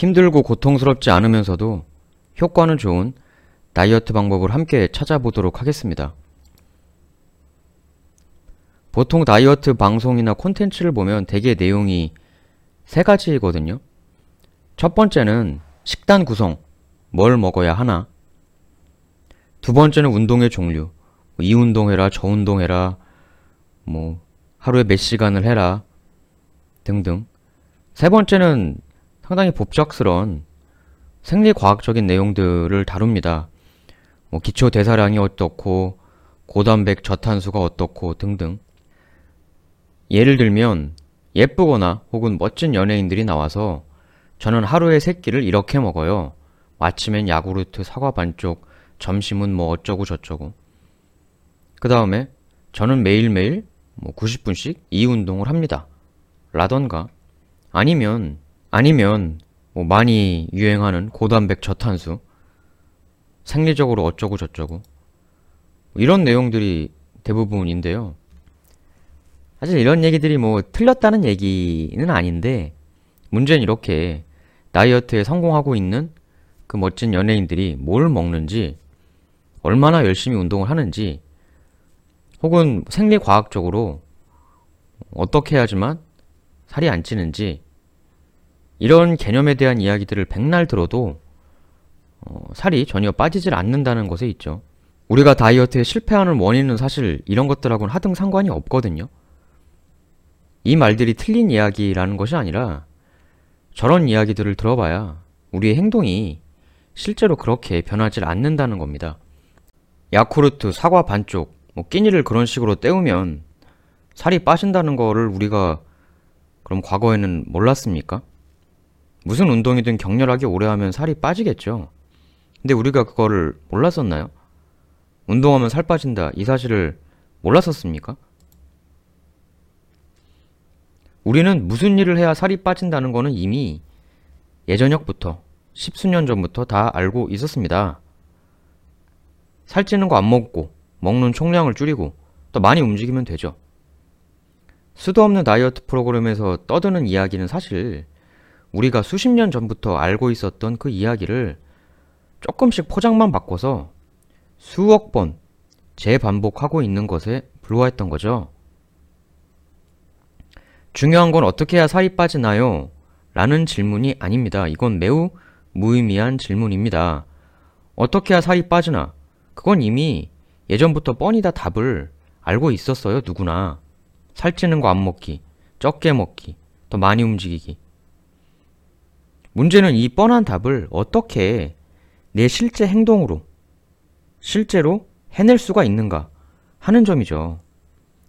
힘들고 고통스럽지 않으면서도 효과는 좋은 다이어트 방법을 함께 찾아보도록 하겠습니다. 보통 다이어트 방송이나 콘텐츠를 보면 대개 내용이 세 가지거든요. 첫 번째는 식단 구성, 뭘 먹어야 하나. 두 번째는 운동의 종류, 뭐이 운동해라, 저 운동해라, 뭐 하루에 몇 시간을 해라 등등. 세 번째는 상당히 복잡스러운 생리과학적인 내용들을 다룹니다. 뭐 기초 대사량이 어떻고 고단백 저탄수가 어떻고 등등. 예를 들면 예쁘거나 혹은 멋진 연예인들이 나와서 저는 하루에 세 끼를 이렇게 먹어요. 아침엔 야구르트 사과 반쪽, 점심은 뭐 어쩌고 저쩌고. 그 다음에 저는 매일매일 뭐 90분씩 이 운동을 합니다. 라던가 아니면 아니면 뭐 많이 유행하는 고단백 저탄수 생리적으로 어쩌고 저쩌고 이런 내용들이 대부분인데요. 사실 이런 얘기들이 뭐 틀렸다는 얘기는 아닌데 문제는 이렇게 다이어트에 성공하고 있는 그 멋진 연예인들이 뭘 먹는지 얼마나 열심히 운동을 하는지 혹은 생리과학적으로 어떻게 해야지만 살이 안 찌는지 이런 개념에 대한 이야기들을 백날 들어도 어, 살이 전혀 빠지질 않는다는 것에 있죠. 우리가 다이어트에 실패하는 원인은 사실 이런 것들하고는 하등 상관이 없거든요. 이 말들이 틀린 이야기라는 것이 아니라 저런 이야기들을 들어봐야 우리의 행동이 실제로 그렇게 변하지 않는다는 겁니다. 야쿠르트, 사과 반쪽, 뭐 끼니를 그런 식으로 때우면 살이 빠진다는 거를 우리가 그럼 과거에는 몰랐습니까? 무슨 운동이든 격렬하게 오래 하면 살이 빠지겠죠. 근데 우리가 그거를 몰랐었나요? 운동하면 살 빠진다 이 사실을 몰랐었습니까? 우리는 무슨 일을 해야 살이 빠진다는 거는 이미 예전역부터 십수년 전부터 다 알고 있었습니다. 살찌는 거 안 먹고 먹는 총량을 줄이고 또 많이 움직이면 되죠. 수도 없는 다이어트 프로그램에서 떠드는 이야기는 사실 우리가 수십 년 전부터 알고 있었던 그 이야기를 조금씩 포장만 바꿔서 수억 번 재반복하고 있는 것에 불과했던 거죠. 중요한 건 어떻게 해야 살이 빠지나요? 라는 질문이 아닙니다. 이건 매우 무의미한 질문입니다. 어떻게 해야 살이 빠지나? 그건 이미 예전부터 뻔히 다 답을 알고 있었어요, 누구나. 살찌는 거 안 먹기, 적게 먹기, 더 많이 움직이기. 문제는 이 뻔한 답을 어떻게 내 실제 행동으로, 실제로 해낼 수가 있는가 하는 점이죠.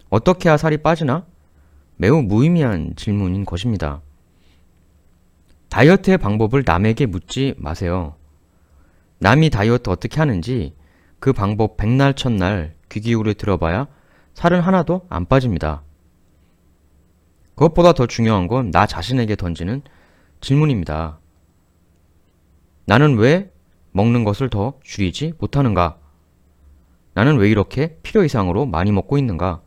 어떻게 해야 살이 빠지나? 매우 무의미한 질문인 것입니다. 다이어트의 방법을 남에게 묻지 마세요. 남이 다이어트 어떻게 하는지 그 방법 백날 첫날 귀 기울여 들어봐야 살은 하나도 안 빠집니다. 그것보다 더 중요한 건 나 자신에게 던지는 질문입니다. 나는 왜 먹는 것을 더 줄이지 못하는가? 나는 왜 이렇게 필요 이상으로 많이 먹고 있는가?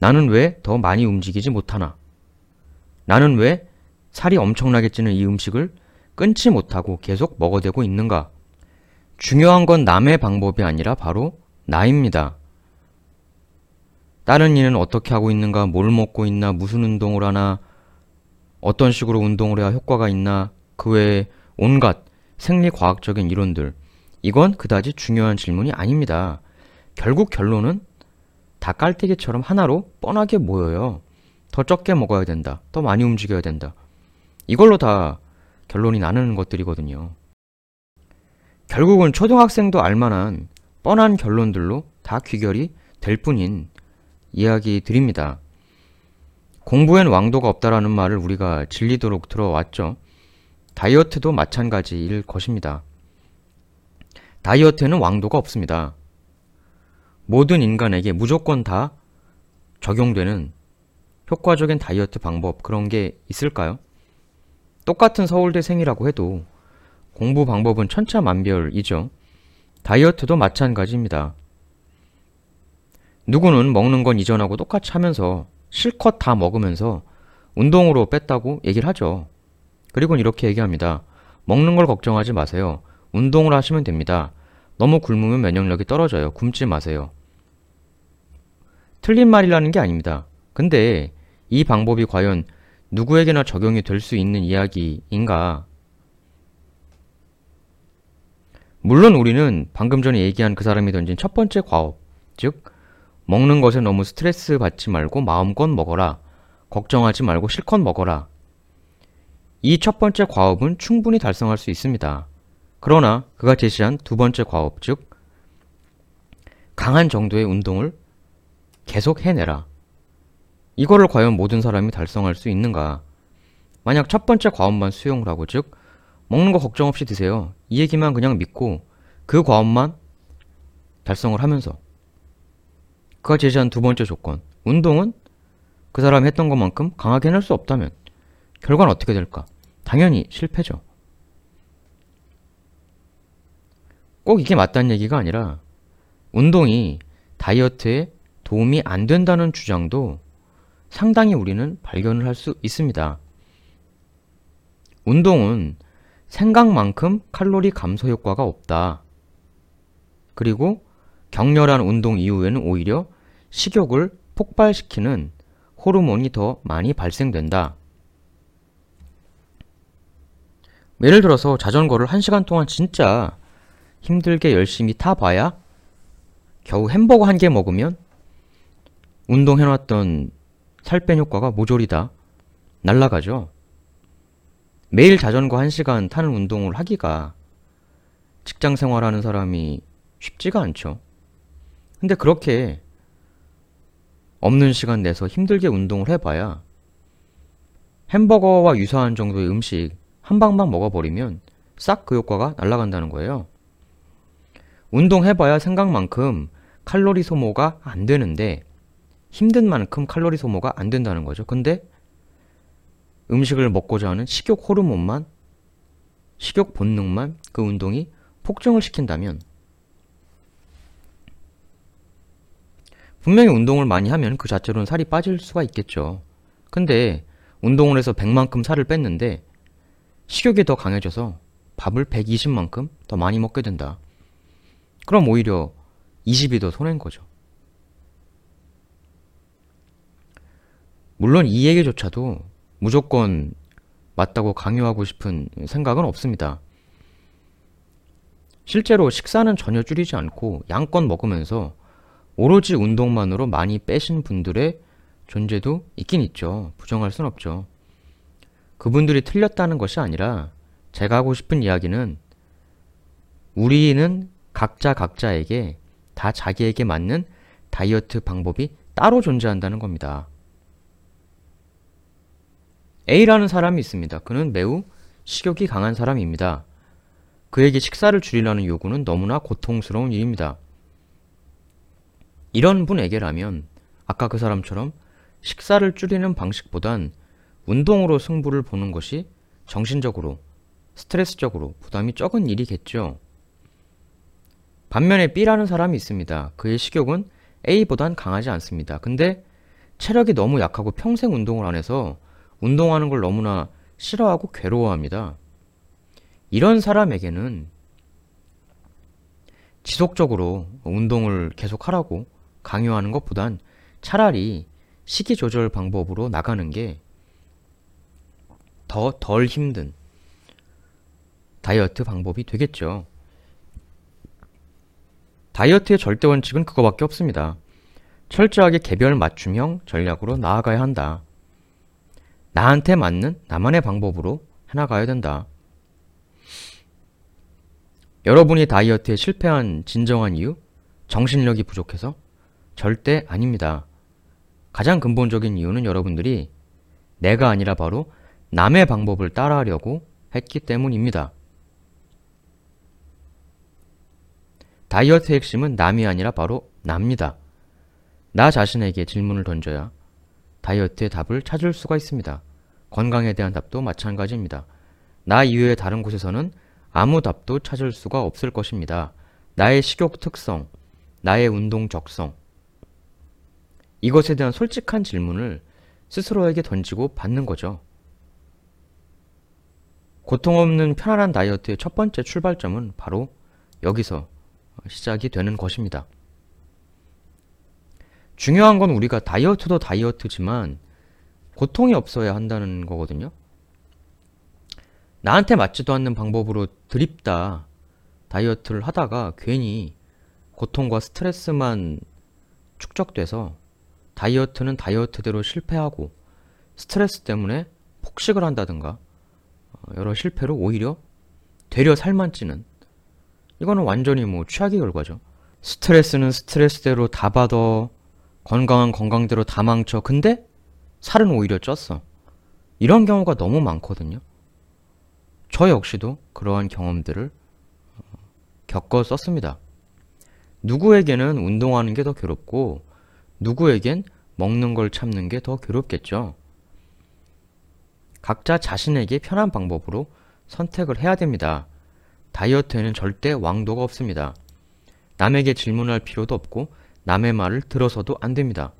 나는 왜 더 많이 움직이지 못하나? 나는 왜 살이 엄청나게 찌는 이 음식을 끊지 못하고 계속 먹어대고 있는가? 중요한 건 남의 방법이 아니라 바로 나입니다. 다른 이는 어떻게 하고 있는가, 뭘 먹고 있나, 무슨 운동을 하나, 어떤 식으로 운동을 해야 효과가 있나, 그 외에 온갖 생리과학적인 이론들. 이건 그다지 중요한 질문이 아닙니다. 결국 결론은 다 깔때기처럼 하나로 뻔하게 모여요. 더 적게 먹어야 된다. 더 많이 움직여야 된다. 이걸로 다 결론이 나는 것들이거든요. 결국은 초등학생도 알만한 뻔한 결론들로 다 귀결이 될 뿐인 이야기들입니다. 공부엔 왕도가 없다라는 말을 우리가 질리도록 들어왔죠. 다이어트도 마찬가지일 것입니다. 다이어트에는 왕도가 없습니다. 모든 인간에게 무조건 다 적용되는 효과적인 다이어트 방법 그런 게 있을까요? 똑같은 서울대생이라고 해도 공부 방법은 천차만별이죠. 다이어트도 마찬가지입니다. 누구는 먹는 건 이전하고 똑같이 하면서 실컷 다 먹으면서 운동으로 뺐다고 얘기를 하죠. 그리고는 이렇게 얘기합니다. 먹는 걸 걱정하지 마세요. 운동을 하시면 됩니다. 너무 굶으면 면역력이 떨어져요. 굶지 마세요. 틀린 말이라는 게 아닙니다. 근데 이 방법이 과연 누구에게나 적용이 될 수 있는 이야기인가? 물론 우리는 방금 전에 얘기한 그 사람이 던진 첫 번째 과업, 즉, 먹는 것에 너무 스트레스 받지 말고 마음껏 먹어라. 걱정하지 말고 실컷 먹어라. 이 첫 번째 과업은 충분히 달성할 수 있습니다. 그러나 그가 제시한 두 번째 과업, 즉, 강한 정도의 운동을 계속 해내라. 이거를 과연 모든 사람이 달성할 수 있는가? 만약 첫 번째 과업만 수용을 하고, 즉, 먹는 거 걱정 없이 드세요. 이 얘기만 그냥 믿고 그 과업만 달성을 하면서 그가 제시한 두 번째 조건, 운동은 그 사람이 했던 것만큼 강하게 해낼 수 없다면 결과는 어떻게 될까? 당연히 실패죠. 꼭 이게 맞다는 얘기가 아니라 운동이 다이어트에 도움이 안 된다는 주장도 상당히 우리는 발견을 할 수 있습니다. 운동은 생각만큼 칼로리 감소 효과가 없다. 그리고 격렬한 운동 이후에는 오히려 식욕을 폭발시키는 호르몬이 더 많이 발생된다. 예를 들어서 자전거를 1시간 동안 진짜 힘들게 열심히 타봐야 겨우 햄버거 한 개 먹으면 운동해놨던 살 뺀 효과가 모조리 다 날라가죠. 매일 자전거 1시간 타는 운동을 하기가 직장 생활하는 사람이 쉽지가 않죠. 근데 그렇게 없는 시간 내서 힘들게 운동을 해봐야 햄버거와 유사한 정도의 음식 한 방만 먹어버리면 싹 그 효과가 날아간다는 거예요. 운동해봐야 생각만큼 칼로리 소모가 안 되는데 힘든 만큼 칼로리 소모가 안 된다는 거죠. 근데 음식을 먹고자 하는 식욕 호르몬만, 식욕 본능만 그 운동이 폭증을 시킨다면 분명히 운동을 많이 하면 그 자체로는 살이 빠질 수가 있겠죠. 근데 운동을 해서 100만큼 살을 뺐는데 식욕이 더 강해져서 밥을 120만큼 더 많이 먹게 된다. 그럼 오히려 20이 더 손해인 거죠. 물론 이 얘기조차도 무조건 맞다고 강요하고 싶은 생각은 없습니다. 실제로 식사는 전혀 줄이지 않고 양껏 먹으면서 오로지 운동만으로 많이 빼신 분들의 존재도 있긴 있죠. 부정할 순 없죠. 그분들이 틀렸다는 것이 아니라 제가 하고 싶은 이야기는 우리는 각자 각자에게 다 자기에게 맞는 다이어트 방법이 따로 존재한다는 겁니다. A라는 사람이 있습니다. 그는 매우 식욕이 강한 사람입니다. 그에게 식사를 줄이라는 요구는 너무나 고통스러운 일입니다. 이런 분에게라면 아까 그 사람처럼 식사를 줄이는 방식보단 운동으로 승부를 보는 것이 정신적으로, 스트레스적으로 부담이 적은 일이겠죠. 반면에 B라는 사람이 있습니다. 그의 식욕은 A보단 강하지 않습니다. 근데 체력이 너무 약하고 평생 운동을 안 해서 운동하는 걸 너무나 싫어하고 괴로워합니다. 이런 사람에게는 지속적으로 운동을 계속 하라고 강요하는 것보단 차라리 식이 조절 방법으로 나가는 게 더 덜 힘든 다이어트 방법이 되겠죠. 다이어트의 절대 원칙은 그거밖에 없습니다. 철저하게 개별 맞춤형 전략으로 나아가야 한다. 나한테 맞는 나만의 방법으로 해나가야 된다. 여러분이 다이어트에 실패한 진정한 이유? 정신력이 부족해서? 절대 아닙니다. 가장 근본적인 이유는 여러분들이 내가 아니라 바로 남의 방법을 따라하려고 했기 때문입니다. 다이어트의 핵심은 남이 아니라 바로 납니다. 나 자신에게 질문을 던져야 다이어트의 답을 찾을 수가 있습니다. 건강에 대한 답도 마찬가지입니다. 나 이외의 다른 곳에서는 아무 답도 찾을 수가 없을 것입니다. 나의 식욕 특성, 나의 운동 적성. 이것에 대한 솔직한 질문을 스스로에게 던지고 받는 거죠. 고통 없는 편안한 다이어트의 첫 번째 출발점은 바로 여기서 시작이 되는 것입니다. 중요한 건 우리가 다이어트도 다이어트지만 고통이 없어야 한다는 거거든요. 나한테 맞지도 않는 방법으로 드립다 다이어트를 하다가 괜히 고통과 스트레스만 축적돼서 다이어트는 다이어트대로 실패하고 스트레스 때문에 폭식을 한다든가 어, 여러 실패로 오히려 되려 살만 찌는 이거는 완전히 뭐 최악의 결과죠. 스트레스는 스트레스대로 다 받아 건강한 건강대로 다 망쳐. 근데 살은 오히려 쪘어. 이런 경우가 너무 많거든요. 저 역시도 그러한 경험들을 어, 겪었었습니다. 누구에게는 운동하는 게 더 괴롭고 누구에겐 먹는 걸 참는 게 더 괴롭겠죠. 각자 자신에게 편한 방법으로 선택을 해야 됩니다. 다이어트에는 절대 왕도가 없습니다. 남에게 질문할 필요도 없고 남의 말을 들어서도 안 됩니다.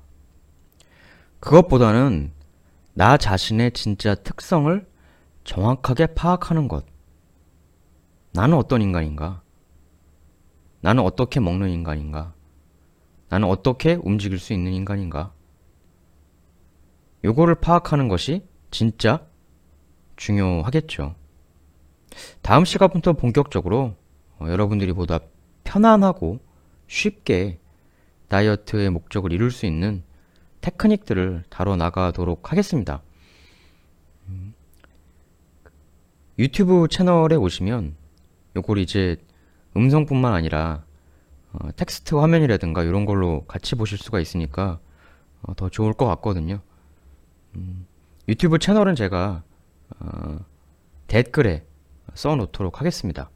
그것보다는 나 자신의 진짜 특성을 정확하게 파악하는 것. 나는 어떤 인간인가? 나는 어떻게 먹는 인간인가? 나는 어떻게 움직일 수 있는 인간인가? 요거를 파악하는 것이 진짜 중요하겠죠. 다음 시간부터 본격적으로 어, 여러분들이 보다 편안하고 쉽게 다이어트의 목적을 이룰 수 있는 테크닉들을 다뤄 나가도록 하겠습니다. 음, 유튜브 채널에 오시면 요걸 이제 음성뿐만 아니라 어, 텍스트 화면이라든가 이런 걸로 같이 보실 수가 있으니까 어, 더 좋을 것 같거든요. 음, 유튜브 채널은 제가 어, 댓글에 써 놓도록 하겠습니다.